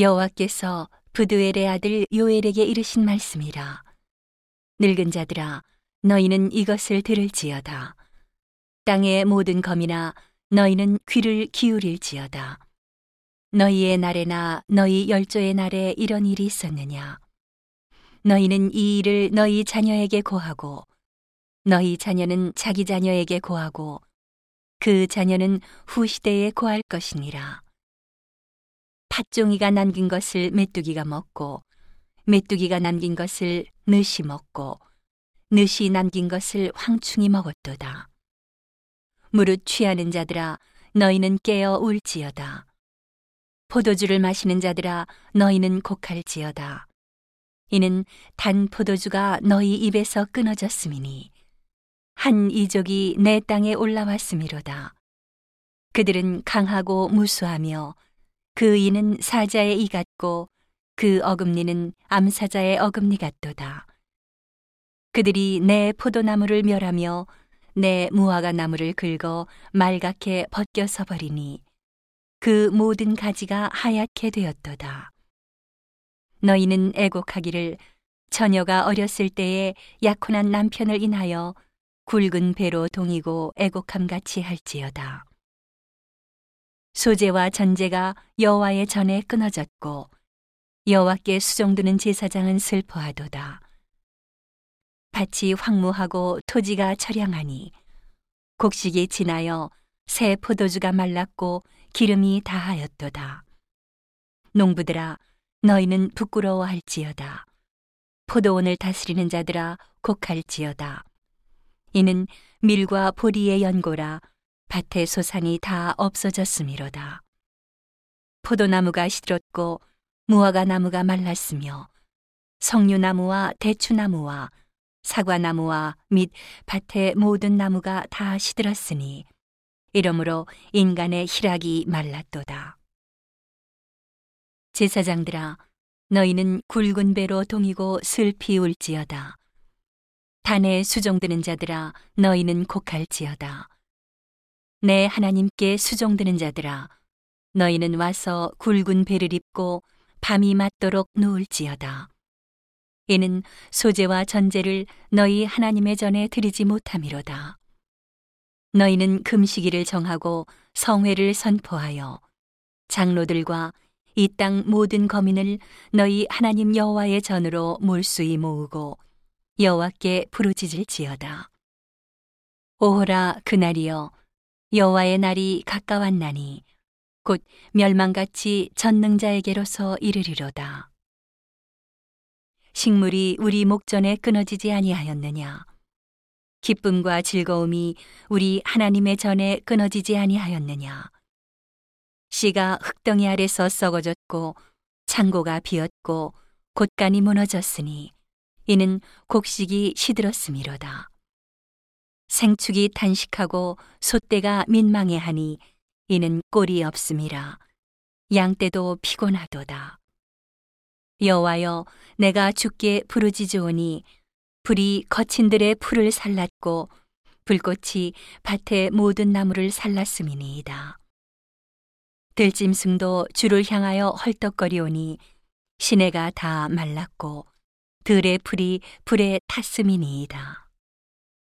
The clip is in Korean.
여호와께서 부두엘의 아들 요엘에게 이르신 말씀이라. 늙은 자들아, 너희는 이것을 들을지어다. 땅의 모든 검이나 너희는 귀를 기울일지어다. 너희의 날에나 너희 열조의 날에 이런 일이 있었느냐? 너희는 이 일을 너희 자녀에게 고하고, 너희 자녀는 자기 자녀에게 고하고, 그 자녀는 후시대에 고할 것이니라. 팥종이가 남긴 것을 메뚜기가 먹고 메뚜기가 남긴 것을 느시 먹고 느시 남긴 것을 황충이 먹었도다. 무릇 취하는 자들아 너희는 깨어 울지어다. 포도주를 마시는 자들아 너희는 곡할지어다. 이는 단 포도주가 너희 입에서 끊어졌음이니 한 이족이 내 땅에 올라왔음이로다. 그들은 강하고 무수하며 그 이는 사자의 이 같고 그 어금니는 암사자의 어금니 같도다. 그들이 내 포도나무를 멸하며 내 무화과 나무를 긁어 말갛게 벗겨서 버리니 그 모든 가지가 하얗게 되었도다. 너희는 애곡하기를 처녀가 어렸을 때에 약혼한 남편을 인하여 굵은 배로 동이고 애곡함 같이 할지어다. 소재와 전제가 여호와의 전에 끊어졌고 여호와께 수종드는 제사장은 슬퍼하도다. 밭이 황무하고 토지가 처량하니 곡식이 지나여 새 포도주가 말랐고 기름이 다하였도다. 농부들아 너희는 부끄러워할지어다. 포도원을 다스리는 자들아 곡할지어다. 이는 밀과 보리의 연고라 밭의 소산이 다 없어졌음이로다. 포도나무가 시들었고 무화과 나무가 말랐으며 석류나무와 대추나무와 사과나무와 및 밭의 모든 나무가 다 시들었으니 이러므로 인간의 희락이 말랐도다. 제사장들아 너희는 굵은 배로 동이고 슬피 울지어다. 단에 수종드는 자들아 너희는 곡할지어다. 내 하나님께 수종드는 자들아 너희는 와서 굵은 배를 입고 밤이 맞도록 누울지어다. 이는 소재와 전제를 너희 하나님의 전에 드리지 못함이로다. 너희는 금시기를 정하고 성회를 선포하여 장로들과 이 땅 모든 거민을 너희 하나님 여호와의 전으로 몰수히 모으고 여호와께 부르짖을지어다. 오호라 그날이여 여호와의 날이 가까웠나니 곧 멸망같이 전능자에게로서 이르리로다. 식물이 우리 목전에 끊어지지 아니하였느냐? 기쁨과 즐거움이 우리 하나님의 전에 끊어지지 아니하였느냐? 씨가 흙덩이 아래서 썩어졌고 창고가 비었고 곳간이 무너졌으니 이는 곡식이 시들었음이로다. 생축이 단식하고 소떼가 민망해하니 이는 꼴이 없음이라. 양떼도 피곤하도다. 여호와여 내가 주께 부르짖으오니 불이 거친들의 풀을 살랐고 불꽃이 밭의 모든 나무를 살랐음이니이다. 들짐승도 주를 향하여 헐떡거리오니 시내가 다 말랐고 들의 풀이 불에 탔음이니이다